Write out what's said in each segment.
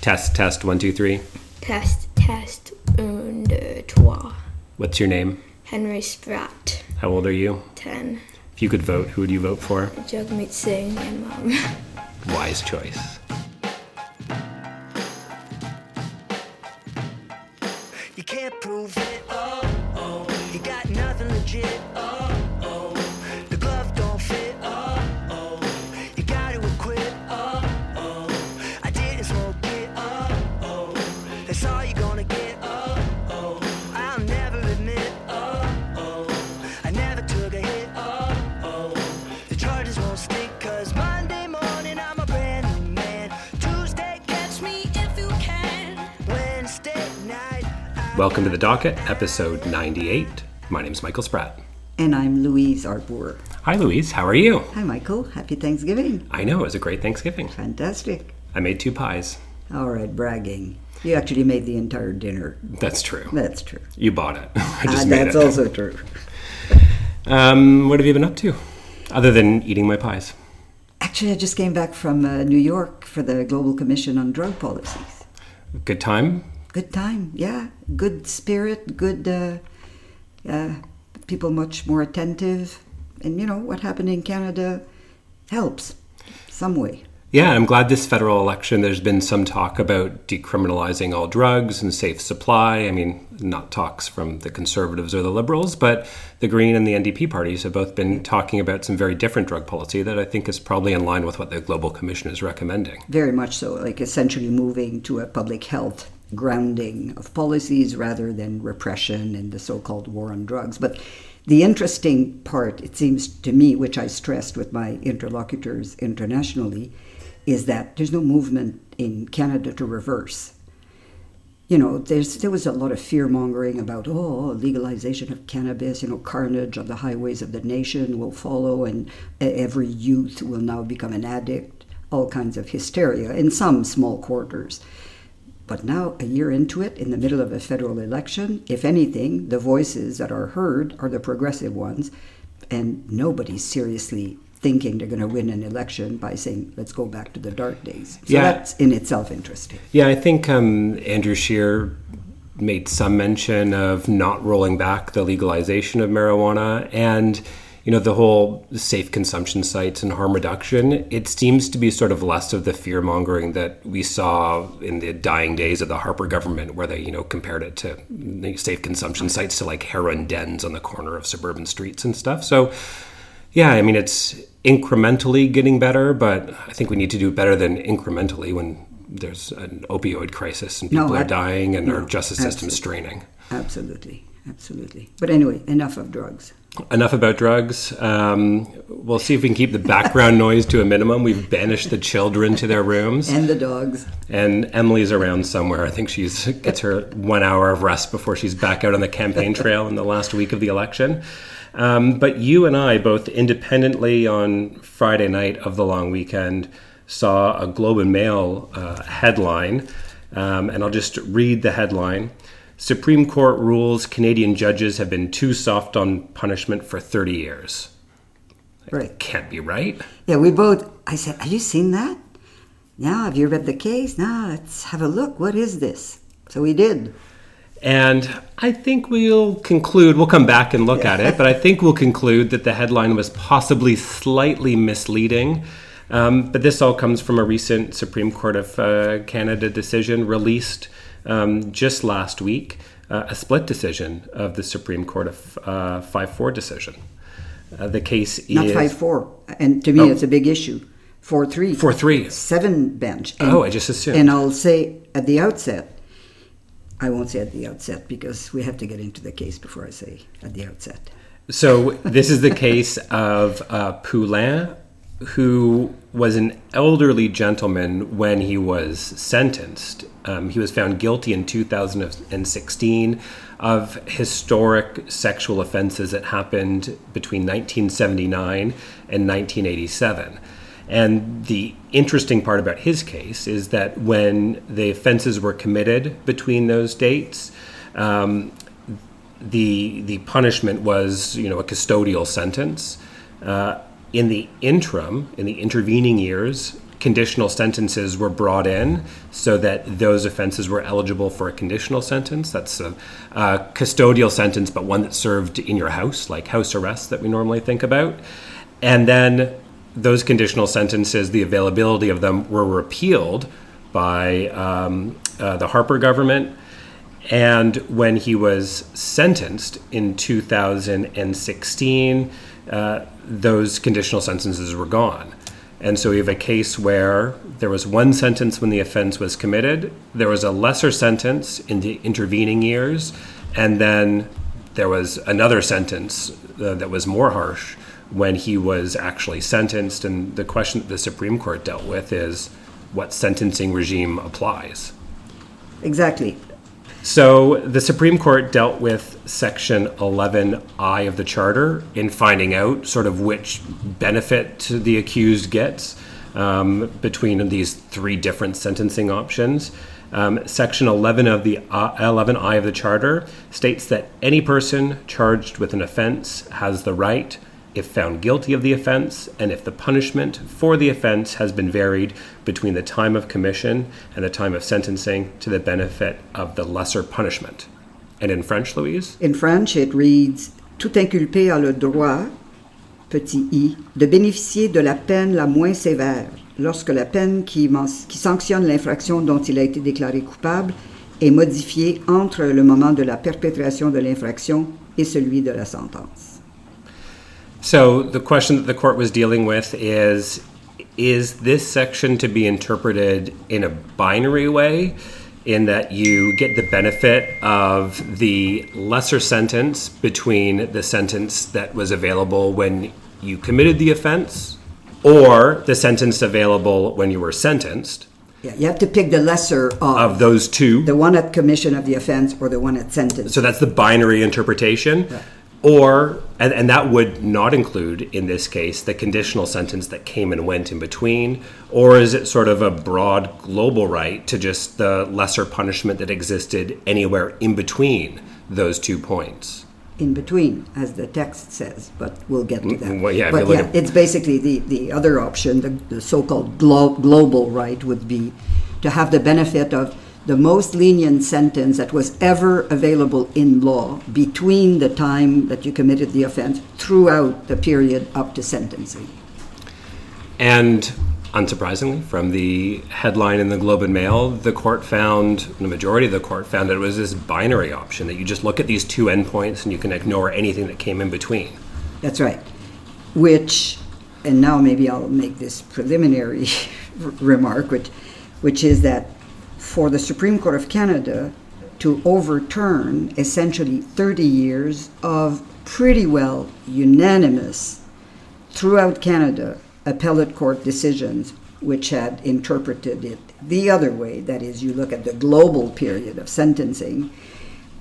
Test, test, one, two, three. Test, test, un, deux, trois. What's your name? Henry Spratt, How old are you? 10. If you could vote, who would you vote for? Jagmeet Singh, my mom. Wise choice. Welcome to the docket, episode 98. My name is Michael Spratt. And I'm Louise Arbour. Hi, Louise. How are you? Hi, Michael. Happy Thanksgiving. I know, it was a great Thanksgiving. Fantastic. I made two pies. All right, bragging. You actually made the entire dinner. That's true. That's true. You bought it. I just made that's it. also true. Um, what have you been up to? Other than eating my pies. Actually, I just came back from uh, New York for the Global Commission on Drug Policies. Good time? Good time, yeah. Good spirit, good uh, uh, people, much more attentive. And you know, what happened in Canada helps some way. Yeah, I'm glad this federal election there's been some talk about decriminalizing all drugs and safe supply. I mean, not talks from the conservatives or the liberals, but the Green and the NDP parties have both been talking about some very different drug policy that I think is probably in line with what the Global Commission is recommending. Very much so, like essentially moving to a public health grounding of policies rather than repression and the so called war on drugs. But the interesting part, it seems to me, which I stressed with my interlocutors internationally, is that there's no movement in Canada to reverse. You know, there was a lot of fear mongering about, oh, legalization of cannabis, you know, carnage on the highways of the nation will follow, and every youth will now become an addict, all kinds of hysteria in some small quarters. But now, a year into it, in the middle of a federal election, if anything, the voices that are heard are the progressive ones, and nobody's seriously thinking they're going to win an election by saying, let's go back to the dark days. So Yeah. that's in itself interesting. Yeah, I think um, Andrew Scheer made some mention of not rolling back the legalization of marijuana and you know the whole safe consumption sites and harm reduction it seems to be sort of less of the fear mongering that we saw in the dying days of the harper government where they you know compared it to safe consumption sites to like heroin dens on the corner of suburban streets and stuff. So yeah, I mean, it's incrementally getting better, but I think we need to do better than incrementally when there's an opioid crisis and No, people are dying and our justice system is straining. Absolutely, absolutely. But anyway, enough of drugs. Enough about drugs. Um, we'll see if we can keep the background noise to a minimum. We've banished the children to their rooms, And the dogs. and Emilie's around somewhere. I think she's gets her one hour of rest before she's back out on the campaign trail in the last week of the election. Um, but you and I both independently on Friday night of the long weekend saw a Globe and Mail uh, headline, um, and I'll just read the headline. Supreme Court rules Canadian judges have been too soft on punishment for 30 years. Right. Can't be right. Yeah, we both. I said, Have you seen that? Now, have you read the case? Now, let's have a look. What is this? So we did. And I think we'll conclude, we'll come back and look at it, but I think we'll conclude that the headline was possibly slightly misleading. Um, but this all comes from a recent Supreme Court of uh, Canada decision released um, just last week, uh, a split decision of the Supreme Court of uh, 5 4 decision. Uh, the case is. Not 5 4. And to me, Oh. it's a big issue. 4 3. 4 3. Seven bench. Oh, I just assumed. And I'll say at the outset, I won't say at the outset because we have to get into the case before I say at the outset. So this is the case of uh, Poulin, who was an elderly gentleman when he was sentenced. Um, he was found guilty in 2016 of historic sexual offenses that happened between 1979 and 1987. And the interesting part about his case is that when the offenses were committed between those dates, um, the the punishment was you know a custodial sentence. Uh, in the interim, in the intervening years, conditional sentences were brought in so that those offenses were eligible for a conditional sentence. That's a, a custodial sentence, but one that's served in your house, like house arrest that we normally think about. And then those conditional sentences, the availability of them were repealed by um, uh, the Harper government. And when he was sentenced in 2016, uh, those conditional sentences were gone. And so we have a case where there was one sentence when the offense was committed, there was a lesser sentence in the intervening years, and then there was another sentence uh, that was more harsh when he was actually sentenced. And the question that the Supreme Court dealt with is what sentencing regime applies. Exactly. So the Supreme Court dealt with Section 11I of the Charter in finding out sort of which benefit the accused gets um, between these three different sentencing options. Um, Section 11 of the uh, 11I of the Charter states that any person charged with an offense has the right if found guilty of the offense, and if the punishment for the offense has been varied between the time of commission and the time of sentencing to the benefit of the lesser punishment. And in French, Louise? In French, it reads Tout inculpé a le droit, petit i, de bénéficier de la peine la moins sévère lorsque la peine qui, qui sanctionne l'infraction dont il a été déclaré coupable est modifiée entre le moment de la perpétration de l'infraction et celui de la sentence. So the question that the court was dealing with is is this section to be interpreted in a binary way in that you get the benefit of the lesser sentence between the sentence that was available when you committed the offense or the sentence available when you were sentenced Yeah, you have to pick the lesser of, of those two the one at commission of the offense or the one at sentence. So that's the binary interpretation. Or, and, and that would not include, in this case, the conditional sentence that came and went in between? Or is it sort of a broad global right to just the lesser punishment that existed anywhere in between those two points? in between, as the text says, but we'll get to that. Mm, well, yeah, but yeah, at- it's basically the, the other option, the, the so-called glo- global right would be to have the benefit of the most lenient sentence that was ever available in law between the time that you committed the offense throughout the period up to sentencing. And unsurprisingly, from the headline in the Globe and Mail, the court found, the majority of the court found that it was this binary option that you just look at these two endpoints and you can ignore anything that came in between. That's right. Which, and now maybe I'll make this preliminary remark, which, which is that for the Supreme Court of Canada to overturn essentially 30 years of pretty well unanimous throughout Canada appellate court decisions which had interpreted it the other way, that is, you look at the global period of sentencing,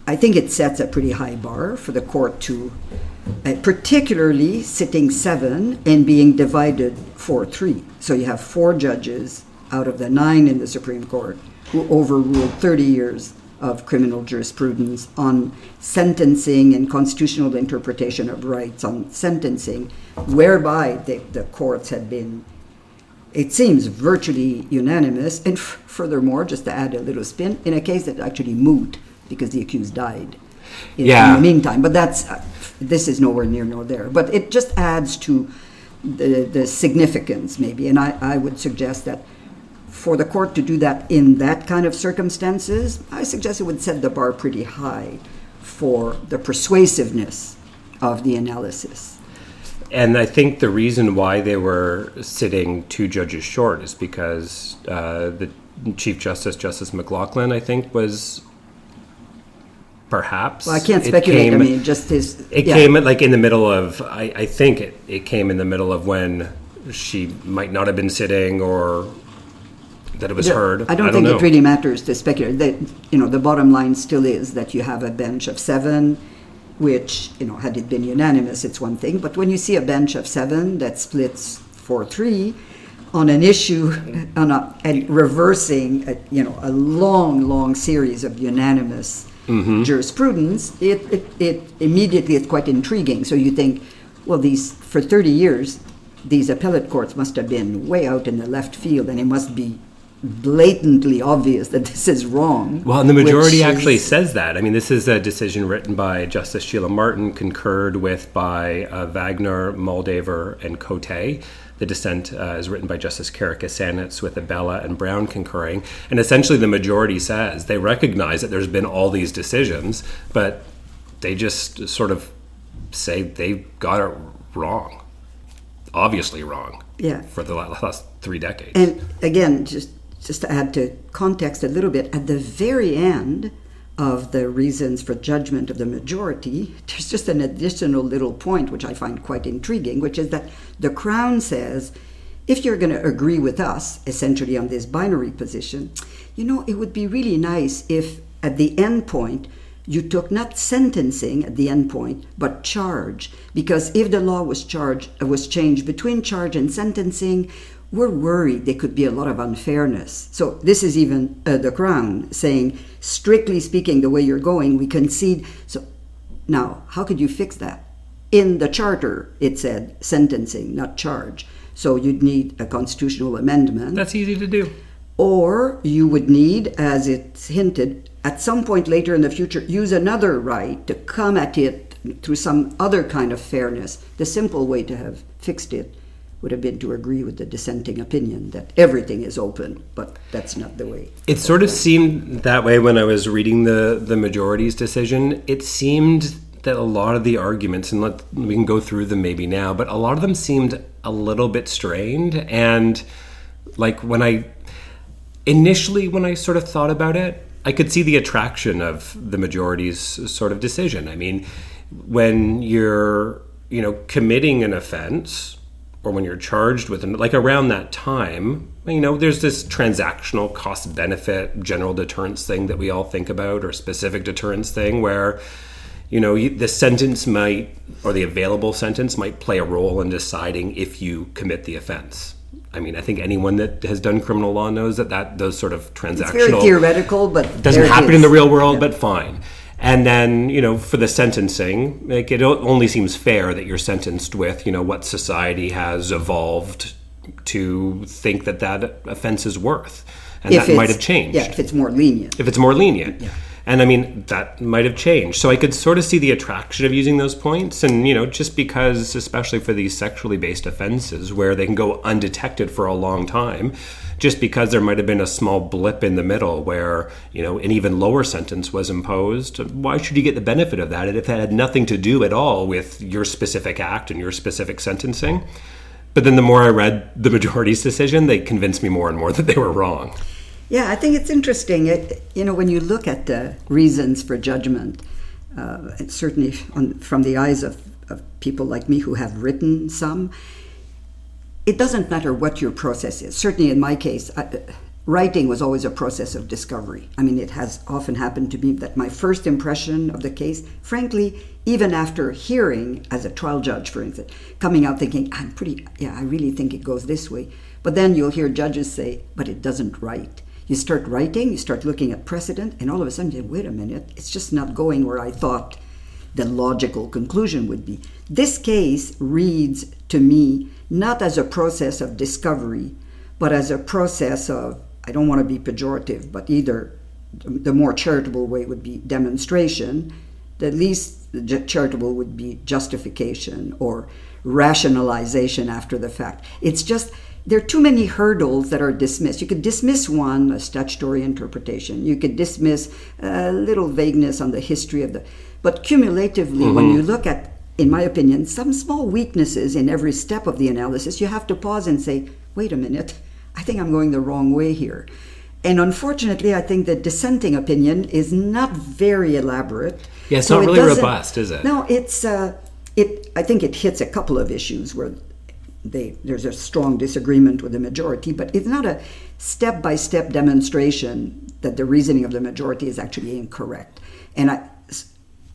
I think it sets a pretty high bar for the court to, uh, particularly sitting seven and being divided 4 3. So you have four judges out of the nine in the Supreme Court overruled 30 years of criminal jurisprudence on sentencing and constitutional interpretation of rights on sentencing, whereby the, the courts had been it seems virtually unanimous, and f- furthermore, just to add a little spin, in a case that actually moot because the accused died in, Yeah. in the meantime. But that's uh, this is nowhere near nor there. But it just adds to the, the significance, maybe. And I, I would suggest that for the court to do that in that kind of circumstances, I suggest it would set the bar pretty high for the persuasiveness of the analysis. And I think the reason why they were sitting two judges short is because uh, the Chief Justice, Justice McLachlin, I think, was perhaps. Well, I can't speculate. I mean, just his. It yeah. came like in the middle of. I, I think it, it came in the middle of when she might not have been sitting or that it was The- heard. I don't think know. it really matters to speculate. That you know, the bottom line still is that you have a bench of seven, which you know, had it been unanimous, it's one thing. But when you see a bench of seven that splits four three on an issue, on a and reversing, a, you know, a long, long series of unanimous Mm-hmm. jurisprudence, it, it it immediately is quite intriguing. So you think, well, these for thirty years, these appellate courts must have been way out in the left field, and it must be blatantly obvious that this is wrong. Well, and the majority actually is- says that. I mean, this is a decision written by Justice Sheilah Martin, concurred with by uh, Wagner, Moldaver, and Cote. The dissent uh, is written by Justice Karakatsanis with Abella and Brown concurring. And essentially, the majority says they recognize that there's been all these decisions, but they just sort of say they got it wrong. Obviously wrong. Yeah. For the last three decades. And again, just just to add to context a little bit, at the very end of the reasons for judgment of the majority, there's just an additional little point which I find quite intriguing, which is that the Crown says, if you're going to agree with us, essentially on this binary position, you know, it would be really nice if at the end point you took not sentencing at the end point, but charge. Because if the law was charged was changed between charge and sentencing, we're worried there could be a lot of unfairness. So this is even uh, the Crown saying, strictly speaking, the way you're going, we concede. So now, how could you fix that? In the charter, it said sentencing, not charge. So you'd need a constitutional amendment That's easy to do. or you would need, as it's hinted, at some point later in the future, use another right to come at it through some other kind of fairness. The simple way to have fixed it would have been to agree with the dissenting opinion that everything is open, but that's not the way. It sort of seemed that way when I was reading the the majority's decision. It seemed that a lot of the arguments, and let, we can go through them maybe now, but a lot of them seemed a little bit strained. And like when I initially, when I sort of thought about it, I could see the attraction of the majority's sort of decision. I mean, when you're you know committing an offense or when you're charged with an like around that time you know there's this transactional cost benefit general deterrence thing that we all think about or specific deterrence thing where you know the sentence might or the available sentence might play a role in deciding if you commit the offense. I mean i think anyone that has done criminal law knows that that those sort of transactional It's very theoretical, but doesn't happen in the real world, but fine. And then, you know, for the sentencing, like it only seems fair that you're sentenced with, you know, what society has evolved to think that that offense is worth. And If that might have changed Yeah, if it's more lenient. if it's more lenient. Yeah. And I mean, that might have changed. So I could sort of see the attraction of using those points. And, you know, just because, especially for these sexually based offenses where they can go undetected for a long time, just because there might have been a small blip in the middle where, you know, an even lower sentence was imposed, why should you get the benefit of that? If it had nothing to do at all with your specific act and your specific sentencing. But then the more I read the majority's decision, they convinced me more and more that they were wrong. Yeah, I think it's interesting. It, you know, when you look at the reasons for judgment, uh, certainly on, from the eyes of, of people like me who have written some, it doesn't matter what your process is. Certainly in my case, I, writing was always a process of discovery. I mean, it has often happened to me that my first impression of the case, frankly, even after hearing as a trial judge, for instance, coming out thinking, I'm pretty, yeah, I really think it goes this way. But then you'll hear judges say, but it doesn't write. You start writing, you start looking at precedent, and all of a sudden you say, wait a minute, it's just not going where I thought the logical conclusion would be. This case reads to me not as a process of discovery, but as a process of, I don't want to be pejorative, but either the more charitable way would be demonstration, the least charitable would be justification or rationalization after the fact. It's just, there are too many hurdles that are dismissed. You could dismiss one, a statutory interpretation. You could dismiss a little vagueness on the history of the. But cumulatively, when mm-hmm. you look at, in my opinion, some small weaknesses in every step of the analysis, you have to pause and say, wait a minute, I think I'm going the wrong way here. And unfortunately, I think the dissenting opinion is not very elaborate. Yeah, it's So not really robust, is it? No, it's uh, it. I think it hits a couple of issues where they there's a strong disagreement with the majority, but it's not a step-by-step demonstration that the reasoning of the majority is actually incorrect. And I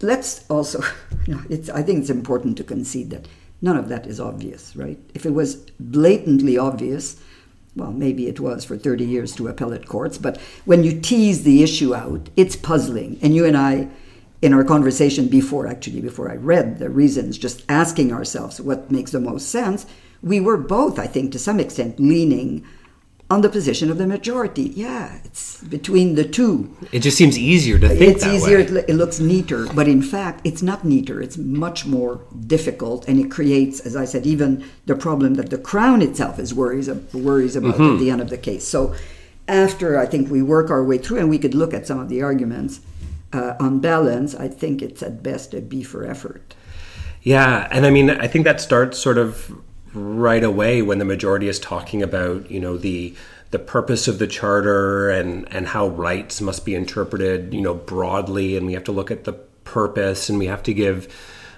let's also, know, it's I think it's important to concede that none of that is obvious, right? If it was blatantly obvious. Well, maybe it was for 30 years to appellate courts, but when you tease the issue out, it's puzzling. And you and I, in our conversation before, actually, before I read the reasons, just asking ourselves what makes the most sense, we were both, I think, to some extent, leaning on the position of the majority. Yeah, it's between the two. It just seems easier to think It's easier, way. it, it looks neater, but in fact, it's not neater. It's much more difficult, and it creates, as I said, even the problem that the Crown itself is worries, worries about Mm-hmm. at the end of the case. So, after I think we work our way through and we could look at some of the arguments, uh, on balance, I think it's at best a B for effort. Yeah, and I mean, I think that starts sort of right away when the majority is talking about, you know, the the purpose of the charter and and how rights must be interpreted, you know, broadly, and we have to look at the purpose, and we have to give,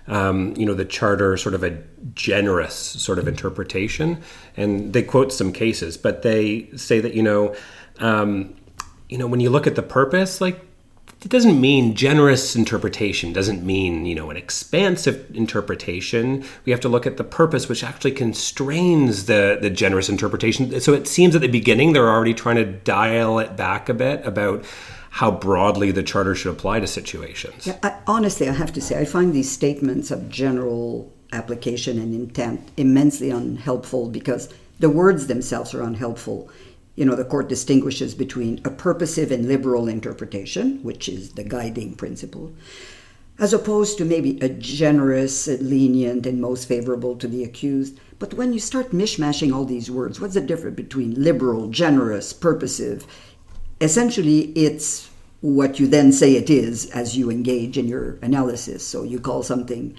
um, you know, the charter sort of a generous sort of interpretation. And they quote some cases, but they say that you know, um, you know, when you look at the purpose, like it doesn't mean generous interpretation doesn't mean you know an expansive interpretation. We have to look at the purpose which actually constrains the the generous interpretation. So it seems at the beginning they're already trying to dial it back a bit about how broadly the charter should apply to situations. Yeah, I, honestly, I have to say, I find these statements of general application and intent immensely unhelpful because the words themselves are unhelpful. You know, the court distinguishes between a purposive and liberal interpretation, which is the guiding principle, as opposed to maybe a generous, lenient, and most favorable to the accused. But when you start mishmashing all these words, what's the difference between liberal, generous, purposive? Essentially, it's what you then say it is as you engage in your analysis. So you call something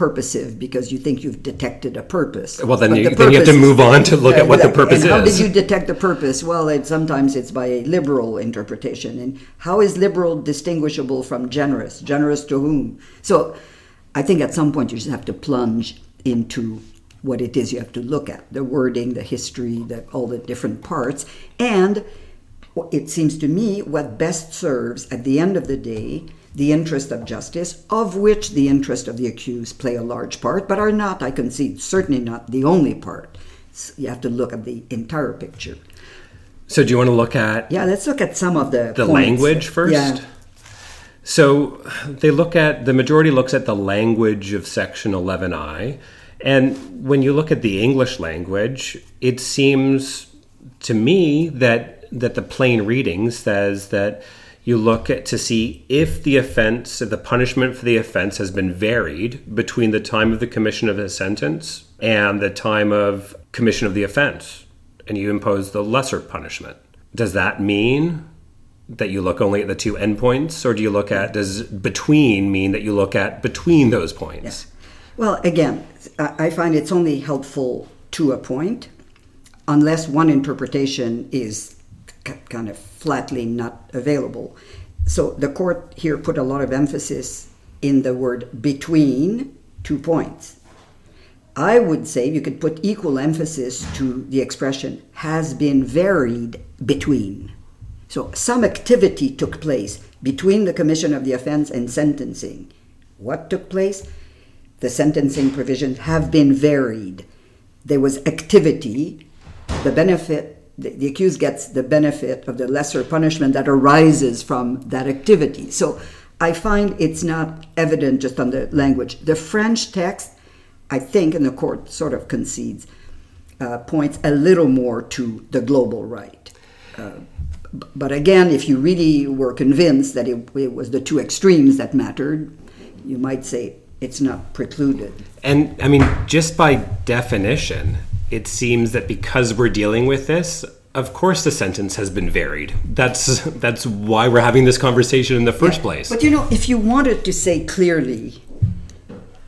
purposive because you think you've detected a purpose. Well, then you- the then you have to move on to look at what the purpose and How is. did you detect the purpose? Well, it, sometimes it's by a liberal interpretation. And how is liberal distinguishable from generous? Generous to whom? So I think at some point you just have to plunge into what it is you have to look at the wording, the history, the, all the different parts. And it seems to me what best serves at the end of the day the interest of justice, of which the interest of the accused play a large part, but are not, I concede, certainly not the only part. S- You have to look at the entire picture. so do you want to look at Yeah, let's look at some of the the points. language first Yeah. so they look at the majority looks at the language of section 11i and when you look at the english language it seems to me that that the plain reading says that you look at to see if the offense the punishment for the offense has been varied between the time of the commission of the sentence and the time of commission of the offense and you impose the lesser punishment does that mean that you look only at the two endpoints, or do you look at does between mean that you look at between those points? Well, again, I find it's only helpful to a point, unless one interpretation is kind of flatly not available. So the court here put a lot of emphasis in the word between two points. I would say you could put equal emphasis to the expression has been varied between. So some activity took place between the commission of the offense and sentencing. What took place? The sentencing provisions have been varied. There was activity. The benefit, the, the accused gets the benefit of the lesser punishment that arises from that activity. So I find it's not evident just on the language. The French text, I think, and the court sort of concedes, uh, points a little more to the global right. Uh, but again, if you really were convinced that it, it was the two extremes that mattered, you might say it's not precluded. And I mean, just by definition, it seems that because we're dealing with this, of course the sentence has been varied. That's that's why we're having this conversation in the first place. But you know, if you wanted to say clearly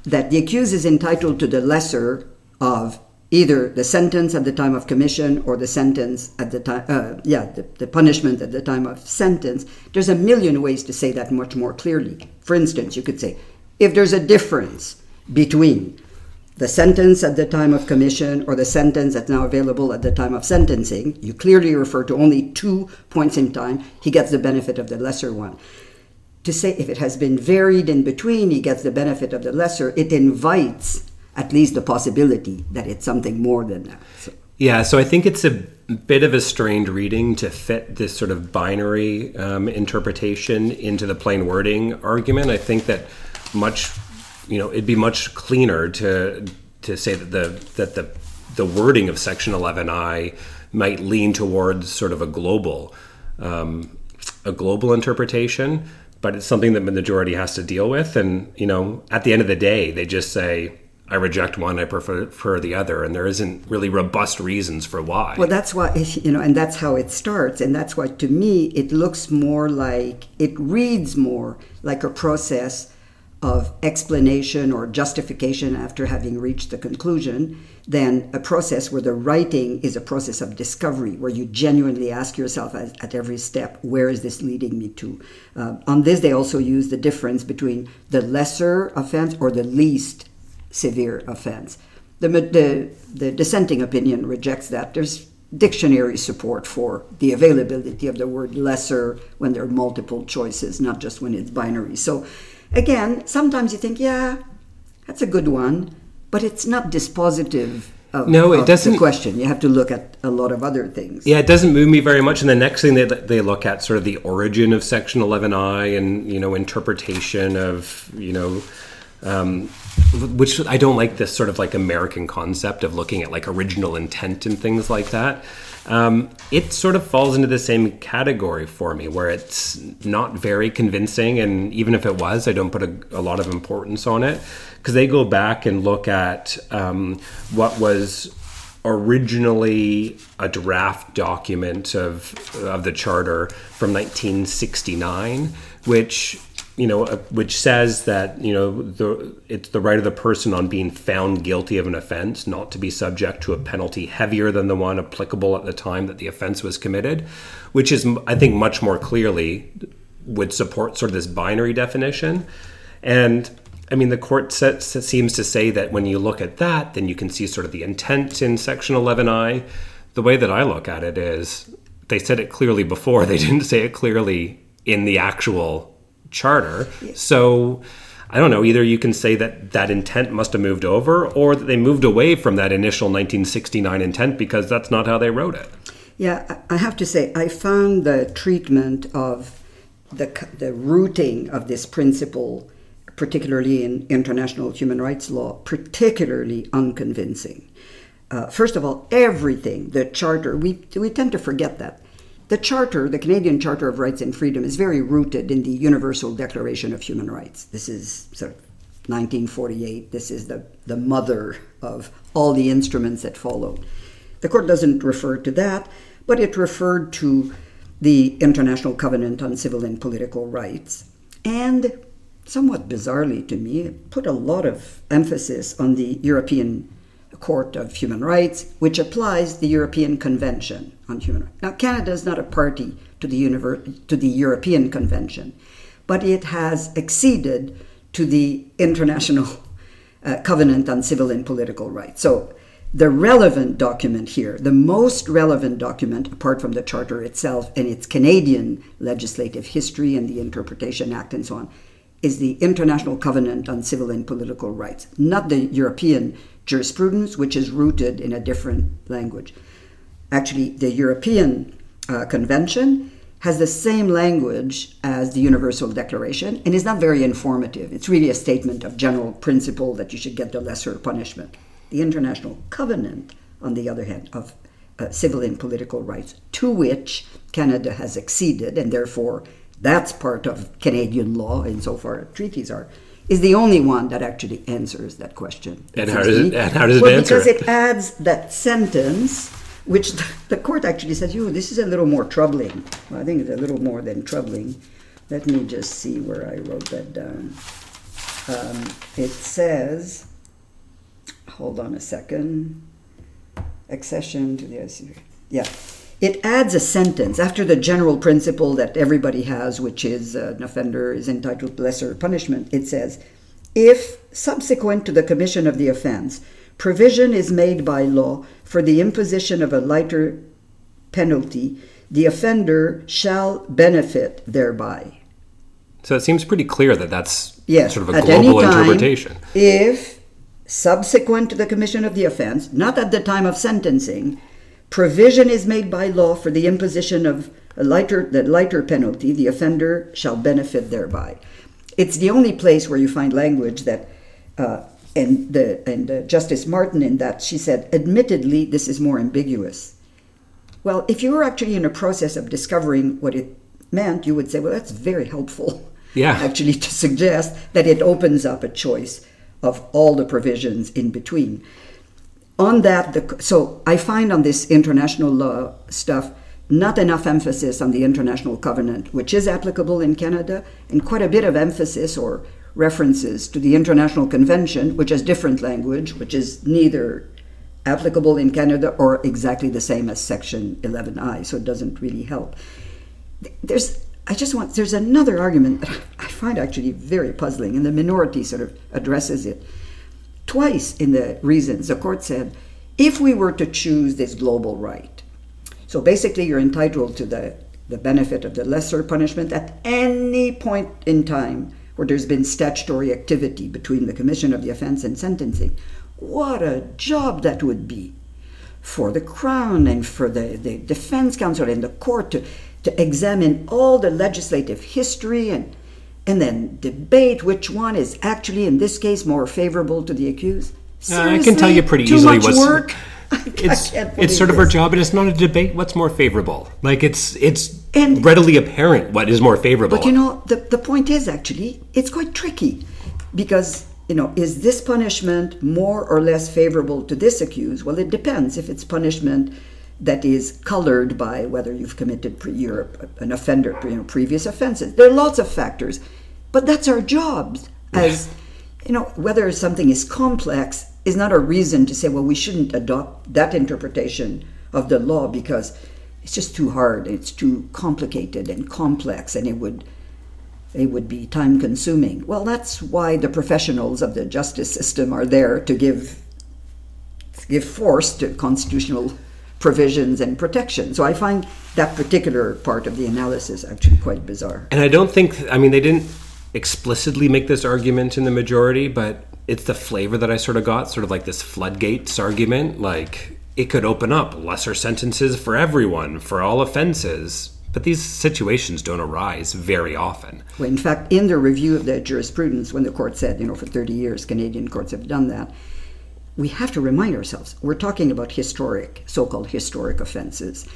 that the accused is entitled to the lesser of either the sentence at the time of commission or the sentence at the time, uh, yeah, the, the punishment at the time of sentence, there's a million ways to say that much more clearly. For instance, you could say, if there's a difference between the sentence at the time of commission or the sentence that's now available at the time of sentencing, you clearly refer to only two points in time, he gets the benefit of the lesser one. To say if it has been varied in between, he gets the benefit of the lesser, it invites at least the possibility that it's something more than that. So, Yeah, so I think it's a bit of a strained reading to fit this sort of binary um, interpretation into the plain wording argument. I think that much, you know, it'd be much cleaner to to say that the that the the wording of Section 11I might lean towards sort of a global, um, a global interpretation, but it's something that the majority has to deal with. And you know, at the end of the day, they just say, "I reject one, I prefer, prefer the other," and there isn't really robust reasons for why. Well, that's why you know, and that's how it starts, and that's why to me it looks more like it reads more like a process of explanation or justification after having reached the conclusion than a process where the writing is a process of discovery, where you genuinely ask yourself at, at every step, where is this leading me to? Uh, on this, they also use the difference between the lesser offense or the least severe offense. The, the, the dissenting opinion rejects that. There's dictionary support for the availability of the word lesser when there are multiple choices, not just when it's binary. So, again, sometimes you think, yeah, that's a good one, but it's not dispositive. Of, No, it doesn't- The question you have to look at a lot of other things. Yeah, it doesn't move me very much. And the next thing they they look at sort of the origin of Section 11I and you know interpretation of you know. Um, which I don't like this sort of like American concept of looking at like original intent and things like that. Um, it sort of falls into the same category for me, where it's not very convincing, and even if it was, I don't put a, a lot of importance on it. Because they go back and look at um, what was originally a draft document of of the charter from 1969, which you know uh, which says that you know the it's the right of the person on being found guilty of an offense not to be subject to a penalty heavier than the one applicable at the time that the offense was committed, which is I think much more clearly would support sort of this binary definition and I mean, the court se- se- seems to say that when you look at that, then you can see sort of the intent in Section 11I. The way that I look at it is they said it clearly before, they didn't say it clearly in the actual charter. So I don't know, either you can say that that intent must have moved over or that they moved away from that initial 1969 intent because that's not how they wrote it. Yeah, I I have to say, I found the treatment of the, the rooting of this principle, particularly in international human rights law, particularly unconvincing. Uh, first of all, everything, the Charter, we, we tend to forget that. The Charter, the Canadian Charter of Rights and Freedom, is very rooted in the Universal Declaration of Human Rights. This is sort of 1948. This is the, the mother of all the instruments that followed. The court doesn't refer to that, but it referred to the International Covenant on Civil and Political Rights. And somewhat bizarrely to me, it put a lot of emphasis on the European Court of Human Rights, which applies the European Convention on Human Rights. Now, Canada is not a party to the, to the European Convention, but it has acceded to the International uh, Covenant on Civil and Political Rights. So, the relevant document here, the most relevant document, apart from the Charter itself and its Canadian legislative history and the Interpretation Act and so on, is the International Covenant on Civil and Political Rights, not the European jurisprudence, which is rooted in a different language. Actually, the European uh, Convention has the same language as the Universal Declaration and is not very informative. It's really a statement of general principle that you should get the lesser punishment. The International Covenant, on the other hand, of uh, civil and political rights, to which Canada has acceded, and therefore that's part of Canadian law insofar treaties are, is the only one that actually answers that question. And how does it- and how does it well, answer Because it adds that sentence, which the, court actually says, "You, this is a little more troubling." Well, I think it's a little more than troubling. Let me just see where I wrote that down. Um, it says, hold on a second. Accession to the ICC. Yeah. It adds a sentence after the general principle that everybody has, which is uh, an offender is entitled to lesser punishment. It says, if subsequent to the commission of the offense, provision is made by law for the imposition of a lighter penalty, the offender shall benefit thereby. So it seems pretty clear that that's Yes, sort of a at global any time, interpretation. If subsequent to the commission of the offense, not at the time of sentencing, provision is made by law for the imposition of a lighter the lighter penalty, the offender shall benefit thereby. It's the only place where you find language that uh, and the and uh, Justice Martin in that she said, admittedly, this is more ambiguous. Well, if you were actually in a process of discovering what it meant, you would say, well, that's very helpful. Yeah. Actually, to suggest that it opens up a choice of all the provisions in between. On that, the, so I find on this international law stuff not enough emphasis on the international covenant, which is applicable in Canada, and quite a bit of emphasis or references to the International Convention, which has different language, which is neither applicable in Canada or exactly the same as Section 11I, so it doesn't really help. There's I just want, there's another argument that I find actually very puzzling, and the minority sort of addresses it. Twice in the reasons, the court said, if we were to choose this global right, so basically you're entitled to the, the benefit of the lesser punishment at any point in time where there's been statutory activity between the commission of the offense and sentencing. What a job that would be for the Crown and for the, the defense counsel and the court to to examine all the legislative history and and then debate which one is actually in this case more favorable to the accused. Uh, I can tell you pretty Too easily much what's work. It's it's sort of our job, and it's not a debate. What's more favorable? Like it's it's And- readily apparent what is more favorable. But you know, the, the point is actually, it's quite tricky because, you know, is this punishment more or less favorable to this accused? Well, it depends. If it's punishment that is colored by whether you've committed pre- you're an offender, you know, previous offenses, there are lots of factors. But that's our jobs as, you know, whether something is complex is not a reason to say, well, we shouldn't adopt that interpretation of the law because it's just too hard, it's too complicated and complex, and it would it would be time consuming. Well, that's why the professionals of the justice system are there to give give force to constitutional provisions and protection. So I find that particular part of the analysis actually quite bizarre. And I don't think, I mean, they didn't explicitly make this argument in the majority, but it's the flavor that I sort of got, sort of like this floodgates argument. Like, it could open up lesser sentences for everyone, for all offenses. But these situations don't arise very often. Well, in fact, in the review of the jurisprudence, when the court said, you know, for 30 years, Canadian courts have done that, we have to remind ourselves we're talking about historic, so called historic offenses.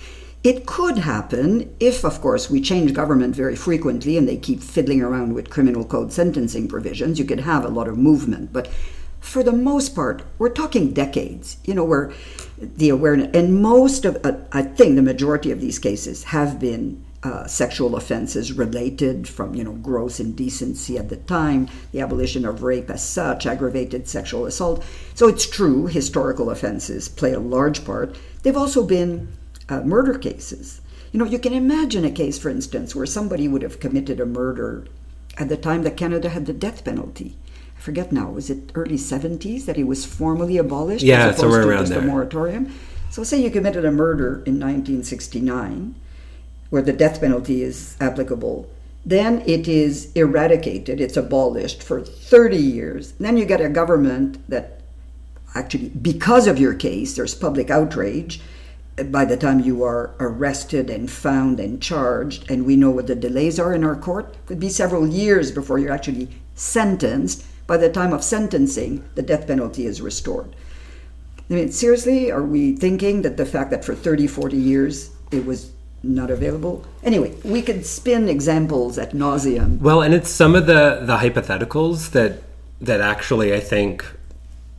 It could happen if, of course, we change government very frequently and they keep fiddling around with criminal code sentencing provisions. You could have a lot of movement. But for the most part, we're talking decades, you know, where the awareness, and most of, uh, I think the majority of these cases have been uh, sexual offenses related from, you know, gross indecency at the time, the abolition of rape as such, aggravated sexual assault. So it's true, historical offenses play a large part. They've also been uh, murder cases. You know, you can imagine a case, for instance, where somebody would have committed a murder at the time that Canada had the death penalty. I forget now, was it early 70s that it was formally abolished? Yeah, as somewhere to around just there. a moratorium. So, say you committed a murder in 1969, where the death penalty is applicable. Then it is eradicated, it's abolished for 30 years. Then you get a government that actually, because of your case, there's public outrage. By the time you are arrested and found and charged, and we know what the delays are in our court, it could be several years before you're actually sentenced. By the time of sentencing, the death penalty is restored. I mean, seriously, are we thinking that the fact that for 30, 40 years it was not available? Anyway, we could spin examples at nauseum. Well, and it's some of the the hypotheticals that that actually I think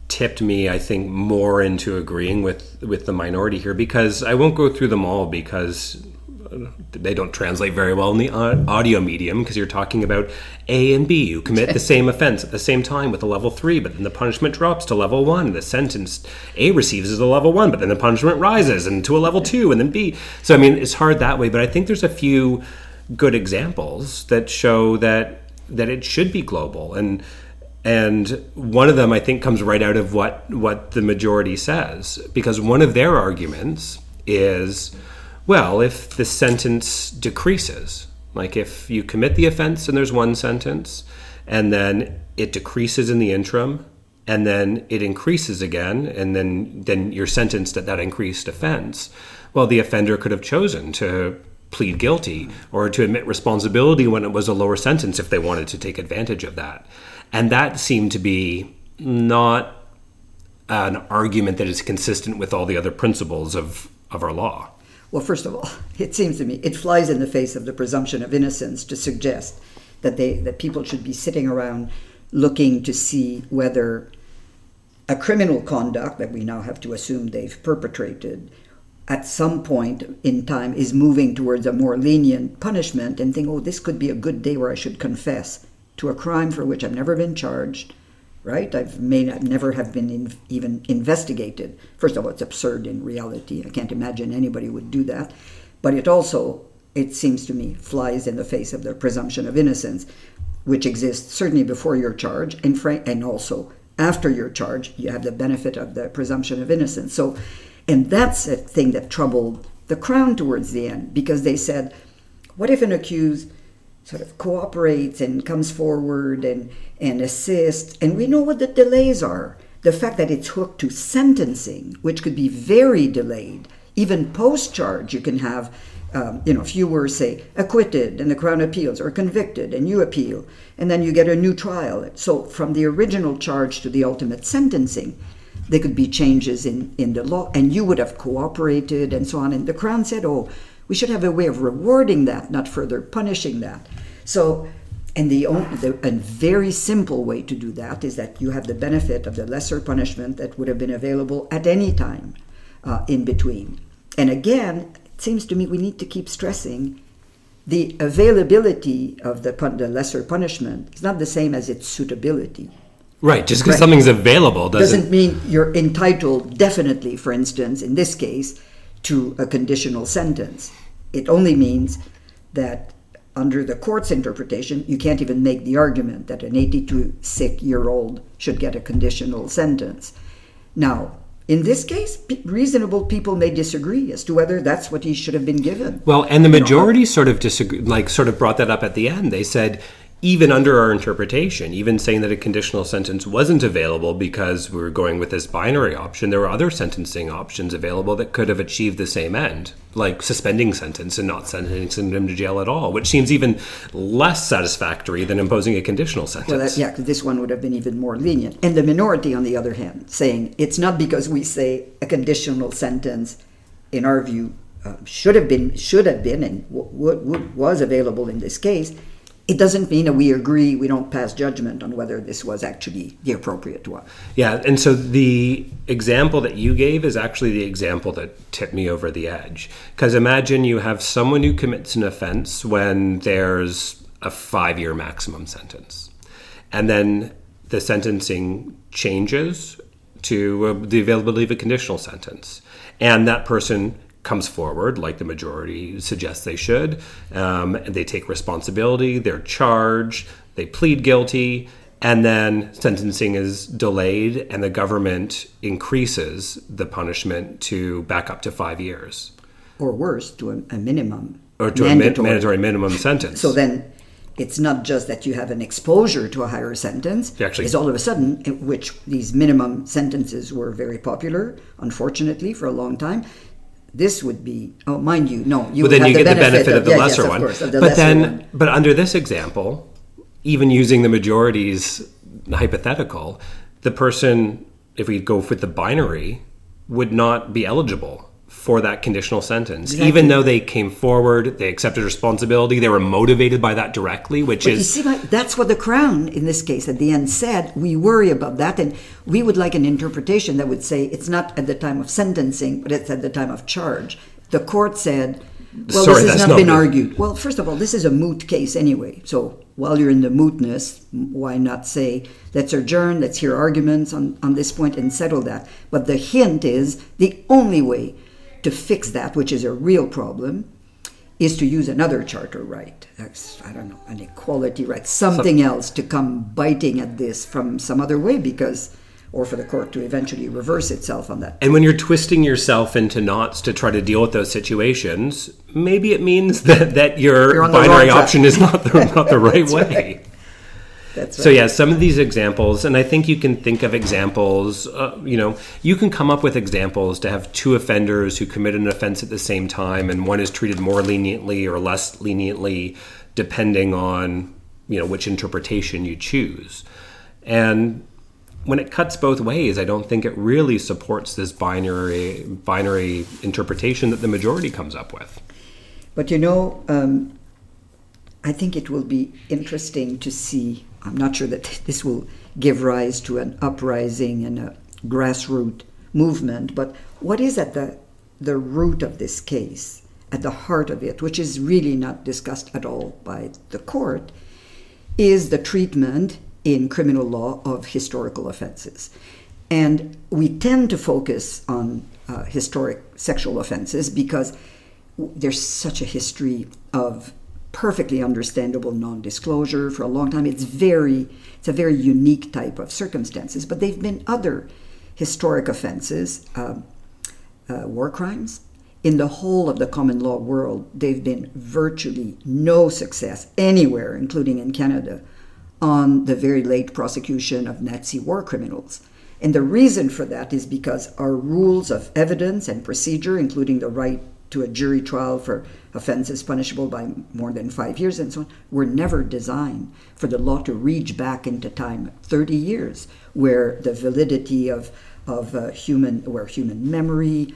tipped me I think more into agreeing with with the minority here because I won't go through them all because uh, they don't translate very well in the uh, audio medium because you're talking about A and B. You commit the same offense at the same time with a level 3 but then the punishment drops to level 1 the sentence A receives is a level 1 but then the punishment rises and to a level 2 and then B. So I mean it's hard that way but I think there's a few good examples that show that that it should be global. And and one of them I think comes right out of what what the majority says because one of their arguments is well if the sentence decreases like if you commit the offense and there's one sentence and then it decreases in the interim and then it increases again and then then you're sentenced at that increased offense well the offender could have chosen to plead guilty or to admit responsibility when it was a lower sentence if they wanted to take advantage of that and that seemed to be not an argument that is consistent with all the other principles of, of our law. Well, first of all, it seems to me it flies in the face of the presumption of innocence to suggest that they that people should be sitting around looking to see whether a criminal conduct that we now have to assume they've perpetrated at some point in time is moving towards a more lenient punishment and think, oh, this could be a good day where I should confess to a crime for which I've never been charged, right? I've may not, never have been in, even investigated. First of all, it's absurd in reality. I can't imagine anybody would do that. But it also, it seems to me, flies in the face of the presumption of innocence, which exists certainly before your charge and, and also after your charge. You have the benefit of the presumption of innocence. So and that's a thing that troubled the Crown towards the end because they said, what if an accused sort of cooperates and comes forward and, and assists? And we know what the delays are. The fact that it's hooked to sentencing, which could be very delayed, even post charge, you can have. Um, you know, if you were, say, acquitted and the Crown appeals, or convicted and you appeal, and then you get a new trial. So, from the original charge to the ultimate sentencing, there could be changes in, in the law, and you would have cooperated and so on. And the Crown said, oh, we should have a way of rewarding that, not further punishing that. So, and the, only, the a very simple way to do that is that you have the benefit of the lesser punishment that would have been available at any time uh, in between. And again, it seems to me we need to keep stressing the availability of the, the lesser punishment is not the same as its suitability. Right, just because right. something's available doesn't... doesn't mean you're entitled, definitely, for instance, in this case, to a conditional sentence. It only means that under the court's interpretation, you can't even make the argument that an 82 sick year old should get a conditional sentence. Now, in this case, reasonable people may disagree as to whether that's what he should have been given. Well, and the majority you know, sort of disagree, like sort of brought that up at the end. They said even under our interpretation, even saying that a conditional sentence wasn't available because we were going with this binary option, there were other sentencing options available that could have achieved the same end, like suspending sentence and not sentencing him to jail at all, which seems even less satisfactory than imposing a conditional sentence. Well, that, yeah, because this one would have been even more lenient. And the minority, on the other hand, saying it's not because we say a conditional sentence, in our view, uh, should have been should have been and w- w- was available in this case it doesn't mean that we agree, we don't pass judgment on whether this was actually the appropriate one. Yeah, and so the example that you gave is actually the example that tipped me over the edge. Because imagine you have someone who commits an offense when there's a five year maximum sentence, and then the sentencing changes to uh, the availability of a conditional sentence, and that person comes forward, like the majority suggests they should, um, and they take responsibility, they're charged, they plead guilty, and then sentencing is delayed, and the government increases the punishment to back up to five years. Or worse, to a, a minimum. Or to mandatory. a mandatory minimum sentence. So then it's not just that you have an exposure to a higher sentence. Actually, it's all of a sudden, which these minimum sentences were very popular, unfortunately, for a long time this would be oh mind you no you but then you the get benefit the benefit of, of the yeah, lesser yes, one course, the but then one. but under this example even using the majority's hypothetical the person if we go with the binary would not be eligible for that conditional sentence, exactly. even though they came forward, they accepted responsibility, they were motivated by that directly, which but is. You see, that's what the Crown, in this case, at the end said. We worry about that, and we would like an interpretation that would say it's not at the time of sentencing, but it's at the time of charge. The court said, well, Sorry, this has not, not been argued. Well, first of all, this is a moot case anyway. So while you're in the mootness, why not say, let's adjourn, let's hear arguments on, on this point and settle that? But the hint is the only way to fix that, which is a real problem, is to use another charter right. That's, I don't know, an equality right, something else to come biting at this from some other way because or for the court to eventually reverse itself on that. And when you're twisting yourself into knots to try to deal with those situations, maybe it means that, that your binary option is not the, not the right way. Right. That's right. So yeah, some of these examples, and I think you can think of examples. Uh, you know, you can come up with examples to have two offenders who commit an offense at the same time, and one is treated more leniently or less leniently, depending on you know which interpretation you choose. And when it cuts both ways, I don't think it really supports this binary binary interpretation that the majority comes up with. But you know, um, I think it will be interesting to see. I'm not sure that this will give rise to an uprising and a grassroots movement, but what is at the the root of this case, at the heart of it, which is really not discussed at all by the court, is the treatment in criminal law of historical offenses. And we tend to focus on uh, historic sexual offenses because there's such a history of perfectly understandable non-disclosure for a long time. It's very, it's a very unique type of circumstances. But there've been other historic offenses, uh, uh, war crimes. In the whole of the common law world, they've been virtually no success anywhere, including in Canada, on the very late prosecution of Nazi war criminals. And the reason for that is because our rules of evidence and procedure, including the right to a jury trial for offenses punishable by more than five years and so on, were never designed for the law to reach back into time. 30 years, where the validity of, of uh, human, where human memory,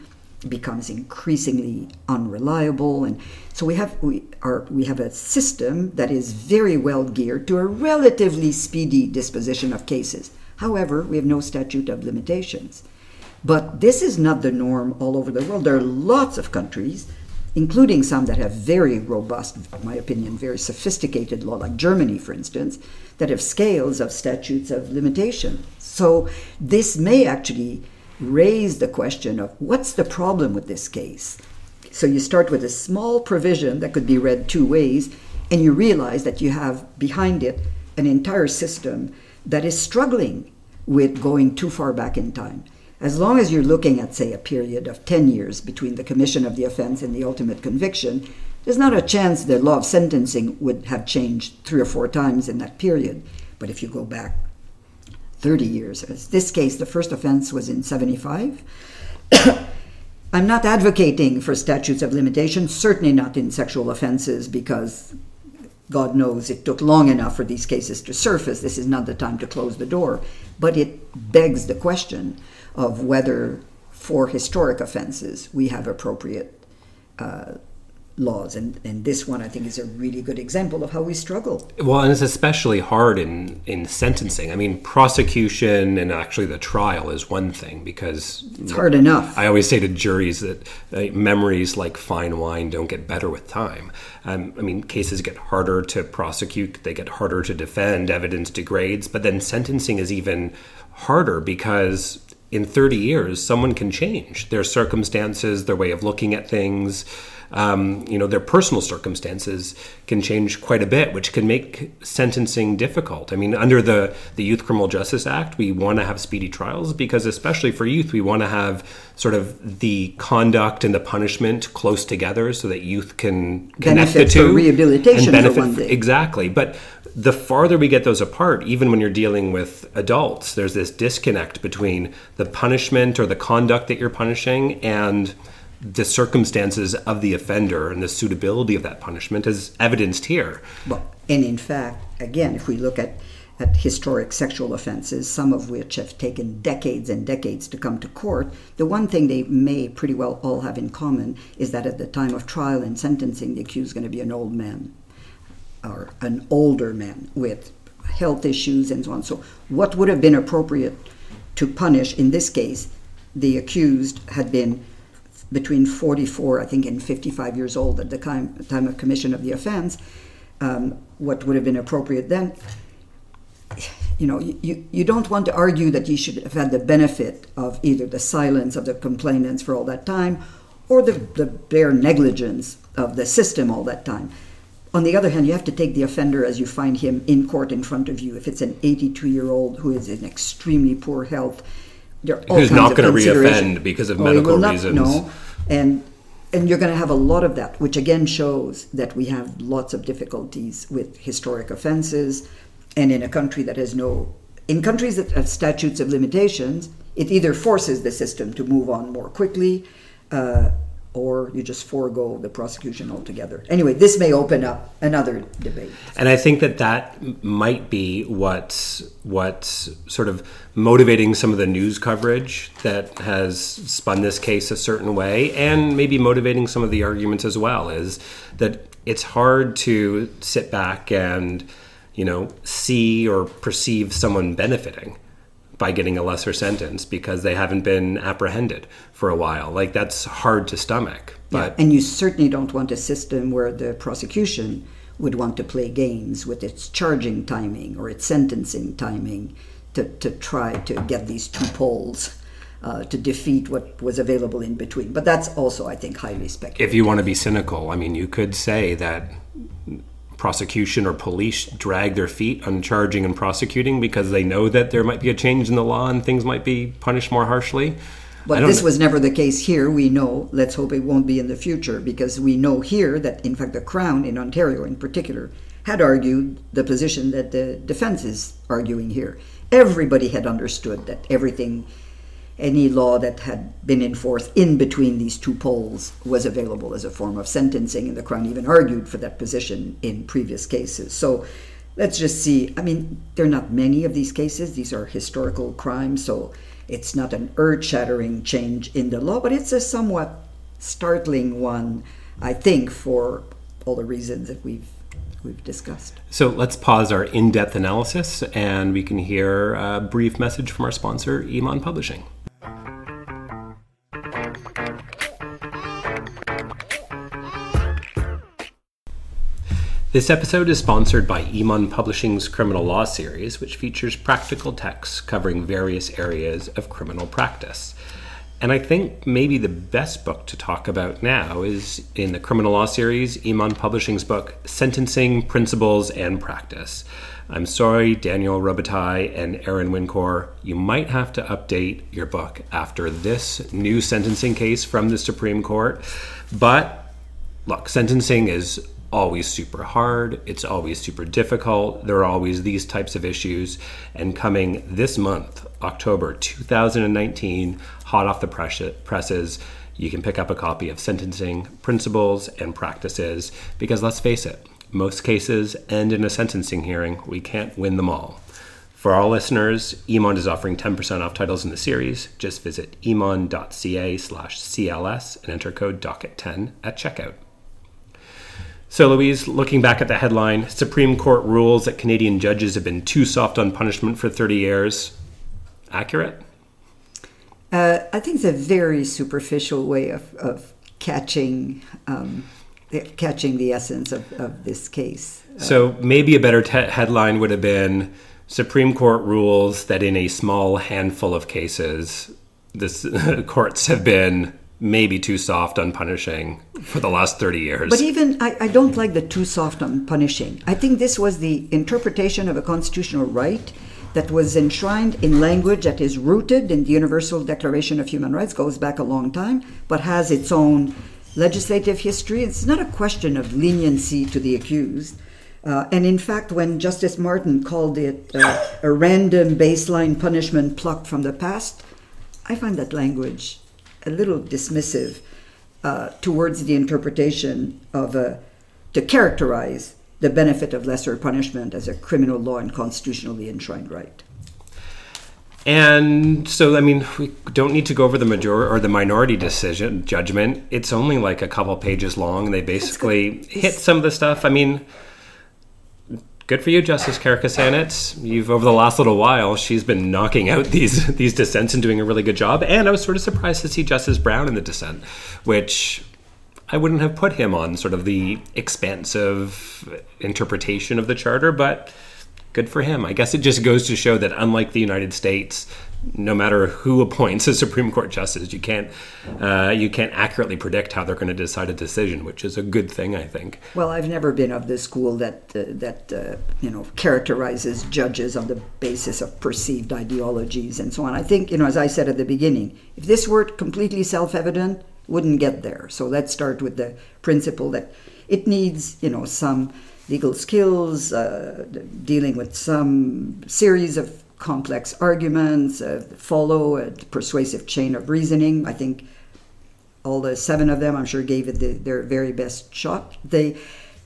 becomes increasingly unreliable. And so we have we are we have a system that is very well geared to a relatively speedy disposition of cases. However we have no statute of limitations but this is not the norm all over the world there are lots of countries including some that have very robust in my opinion very sophisticated law like germany for instance that have scales of statutes of limitation so this may actually raise the question of what's the problem with this case? So you start with a small provision that could be read two ways, and you realize that you have behind it an entire system that is struggling with going too far back in time. As long as you're looking at, say, a period of 10 years between the commission of the offense and the ultimate conviction, there's not a chance the law of sentencing would have changed three or four times in that period. But if you go back 30 years. as this case, the first offense was in 75. I'm not advocating for statutes of limitation, certainly not in sexual offenses, because God knows it took long enough for these cases to surface. This is not the time to close the door. But it begs the question of whether, for historic offenses, we have appropriate uh, laws. And, and this one, I think, is a really good example of how we struggle. Well, and it's especially hard in, in sentencing. I mean, prosecution and actually the trial is one thing because it's hard enough. I always say to juries that uh, memories, like fine wine, don't get better with time. Um, I mean, cases get harder to prosecute, they get harder to defend, evidence degrades, but then sentencing is even harder because in 30 years, someone can change their circumstances, their way of looking at things um, you know, their personal circumstances can change quite a bit, which can make sentencing difficult. I mean, under the, the Youth Criminal Justice Act, we want to have speedy trials because, especially for youth, we want to have sort of the conduct and the punishment close together so that youth can connect benefit the two for rehabilitation and benefit for one thing. exactly. But the farther we get those apart, even when you're dealing with adults, there's this disconnect between the punishment or the conduct that you're punishing and the circumstances of the offender and the suitability of that punishment as evidenced here. Well, and in fact, again, if we look at, at historic sexual offenses, some of which have taken decades and decades to come to court, the one thing they may pretty well all have in common is that at the time of trial and sentencing, the accused is going to be an old man or an older man with health issues and so on. So, what would have been appropriate to punish in this case? The accused had been between 44, I think, and 55 years old at the time, of commission of the offense, um, what would have been appropriate then. You know, you, you don't want to argue that you should have had the benefit of either the silence of the complainants for all that time or the, the bare negligence of the system all that time. On the other hand, you have to take the offender as you find him in court in front of you. If it's an 82 year old who is in extremely poor health, there are all Who's not going to reoffend because of Oh, medical not- reasons. No, and and you're going to have a lot of that, which again shows that we have lots of difficulties with historic offenses, and in a country that has no, in countries that have statutes of limitations, it either forces the system to move on more quickly, uh, or you just forego the prosecution altogether. Anyway, this may open up another debate. And I think that that might be what's what's sort of motivating some of the news coverage that has spun this case a certain way, and maybe motivating some of the arguments as well. Is that it's hard to sit back and you know see or perceive someone benefiting by getting a lesser sentence because they haven't been apprehended for a while. Like that's hard to stomach. But and you certainly don't want a system where the prosecution would want to play games with its charging timing or its sentencing timing to, to try to get these two poles uh, to defeat what was available in between. But that's also, I think, highly speculative. if you want to be cynical, I mean, you could say that prosecution or police drag their feet on charging and prosecuting because they know that there might be a change in the law and things might be punished more harshly. But this know. was never the case here. We know, let's hope it won't be in the future, because we know here that, in fact, the Crown in Ontario in particular had argued the position that the defense is arguing here. Everybody had understood that everything, any law that had been in force in between these two poles was available as a form of sentencing, and the Crown even argued for that position in previous cases. So let's just see. I mean, there are not many of these cases, these are historical crimes, so it's not an earth shattering change in the law, but it's a somewhat startling one, I think, for all the reasons that we've, we've discussed. So let's pause our in depth analysis and we can hear a brief message from our sponsor, Emond Publishing. This episode is sponsored by Emond Publishing's Criminal Law series, which features practical texts covering various areas of criminal practice. And I think maybe the best book to talk about now is in the criminal law series, Emond Publishing's book, Sentencing Principles and Practice. I'm sorry, Daniel Robitaille and Aaron Wincor, you might have to update your book after this new sentencing case from the Supreme Court. But look, sentencing is always super hard. It's always super difficult. There are always these types of issues. And coming this month, October 2019, hot off the press- presses, you can pick up a copy of Sentencing Principles and Practices because let's face it, most cases end in a sentencing hearing. We can't win them all. For our listeners, Emond is offering 10% off titles in the series. Just visit emond.ca slash CLS and enter code DOCKET10 at checkout. So, Louise, looking back at the headline, Supreme Court rules that Canadian judges have been too soft on punishment for 30 years. Accurate? Uh, I think it's a very superficial way of, of catching um, catching the essence of, of this case. So, maybe a better te- headline would have been Supreme Court rules that in a small handful of cases, the courts have been maybe too soft on punishing for the last 30 years. But even I, I don't like the too soft on punishing. I think this was the interpretation of a constitutional right that was enshrined in language that is rooted in the Universal Declaration of Human Rights, goes back a long time, but has its own legislative history. It's not a question of leniency to the accused. Uh, and in fact, when Justice Martin called it uh, a random baseline punishment plucked from the past, I find that language a little dismissive uh, towards the interpretation of a, to characterize the benefit of lesser punishment as a criminal law and constitutionally enshrined right. And so, I mean, we don't need to go over the majority or the minority decision judgment. It's only like a couple pages long. They basically hit some of the stuff. I mean, good for you, Justice Karakatsanis. You've over the last little while, she's been knocking out these these dissents and doing a really good job. And I was sort of surprised to see Justice Brown in the dissent, which I wouldn't have put him on sort of the expansive interpretation of the charter, but good for him. I guess it just goes to show that unlike the United States, no matter who appoints a Supreme Court justice, you can't uh, you can't accurately predict how they're going to decide a decision, which is a good thing, I think. Well, I've never been of the school that uh, that uh, you know characterizes judges on the basis of perceived ideologies and so on. I think you know, as I said at the beginning, if this were completely self-evident, wouldn't get there. So let's start with the principle that it needs you know some legal skills, uh, dealing with some series of complex arguments, uh, follow a persuasive chain of reasoning. I think all the seven of them, I'm sure, gave it the, their very best shot. The,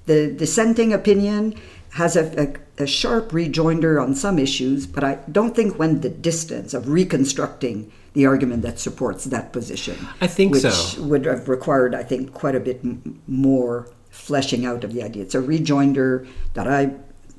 the dissenting opinion has a, a, a, sharp rejoinder on some issues, but I don't think went the distance of reconstructing the argument that supports that position. I think which so. would have required, I think, quite a bit m- more fleshing out of the idea. It's a rejoinder that I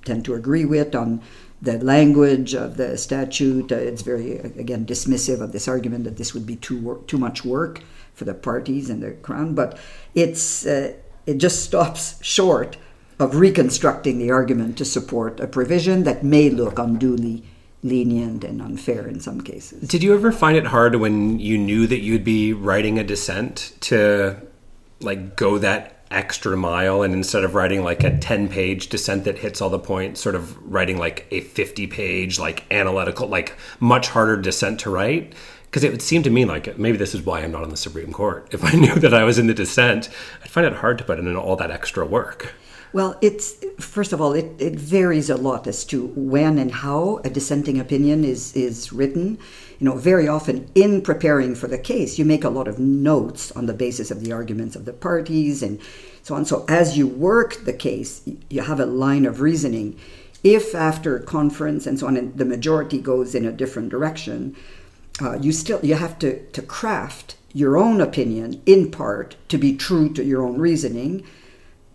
tend to agree with on the language of the statute. Uh, it's very, again, dismissive of this argument that this would be too wor- too much work for the parties and the crown, but it's uh, it just stops short of reconstructing the argument to support a provision that may look unduly lenient and unfair in some cases. Did you ever find it hard when you knew that you'd be writing a dissent to like go that extra mile and instead of writing like a 10 page dissent that hits all the points sort of writing like a 50 page like analytical like much harder dissent to write because it would seem to me like maybe this is why I'm not on the Supreme Court. If I knew that I was in the dissent, I'd find it hard to put in all that extra work. Well, it's first of all, it, it varies a lot as to when and how a dissenting opinion is is written. You know, very often in preparing for the case, you make a lot of notes on the basis of the arguments of the parties and so on. So as you work the case, you have a line of reasoning. If after conference and so on, and the majority goes in a different direction, uh, you still you have to to craft your own opinion in part to be true to your own reasoning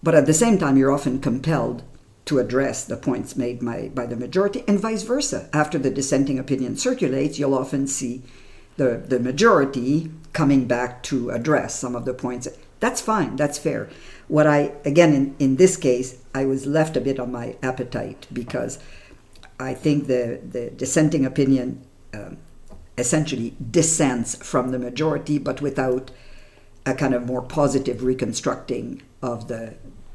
but at the same time, you're often compelled to address the points made by, by the majority, and vice versa. After the dissenting opinion circulates, you'll often see the, the majority coming back to address some of the points. That's fine, that's fair. What I, again, in, in this case, I was left a bit on my appetite because I think the, the dissenting opinion um, essentially dissents from the majority, but without a kind of more positive reconstructing of the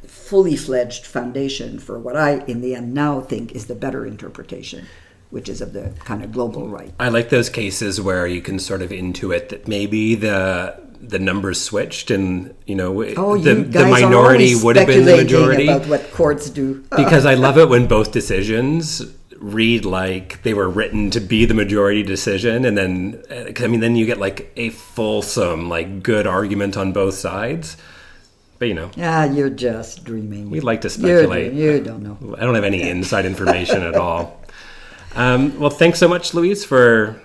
fully fledged foundation for what I, in the end, now think is the better interpretation, which is of the kind of global right. I like those cases where you can sort of intuit that maybe the the numbers switched and you know oh, the, you the minority would have been the majority. about what courts do. Because I love it when both decisions read like they were written to be the majority decision and then uh, i mean then you get like a fulsome like good argument on both sides but you know. Yeah you're just dreaming. We like to speculate. you you don't know. I don't have any inside information at all. Um, well thanks so much louise for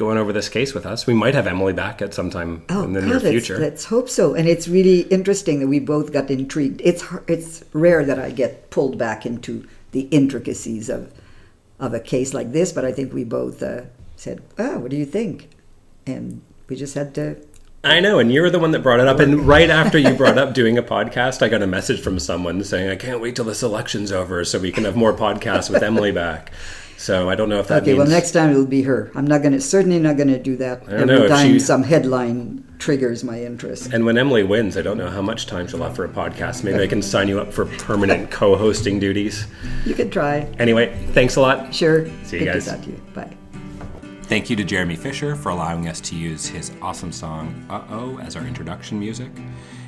going over this case with us. We might have Emilie back at some time oh, in the God, near let's, future. let's hope so. And it's really interesting that we both got intrigued. It's it's rare that i get pulled back into the intricacies of of a case like this, but I think we both uh, said, "Oh, what do you think?" And we just had to. I know, and you were the one that brought it up. And right after you brought up doing a podcast, I got a message from someone saying, "I can't wait till this election's over so we can have more podcasts with Emilie back." So I don't know if that okay, means. well, next time it'll be her. I'm not going to certainly not going to do that every know, time she- some headline triggers my interest. And when Emilie wins, I don't know how much time she'll have for a podcast. Maybe I can sign you up for permanent co-hosting duties. You could try. Anyway, thanks a lot. Sure. See you Good guys. To talk to you. Bye. Thank you to Jeremy Fisher for allowing us to use his awesome song Uh Oh as our introduction music.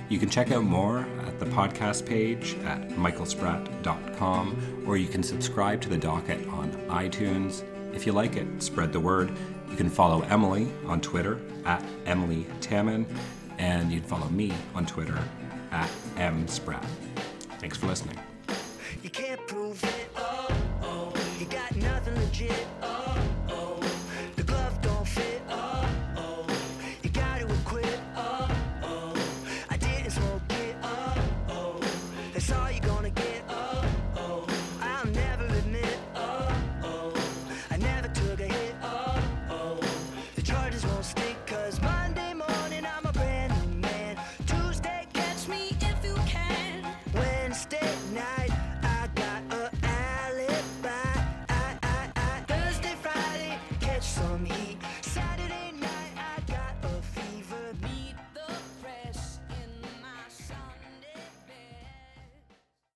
You can check out more at the podcast page at michaelspratt.com or you can subscribe to the docket on iTunes. If you like it, spread the word. You can follow Emilie on Twitter at Emilie Taman, and you can follow me on Twitter at mspratt. Thanks for listening. You can't prove it. Oh, oh. You got nothing legit.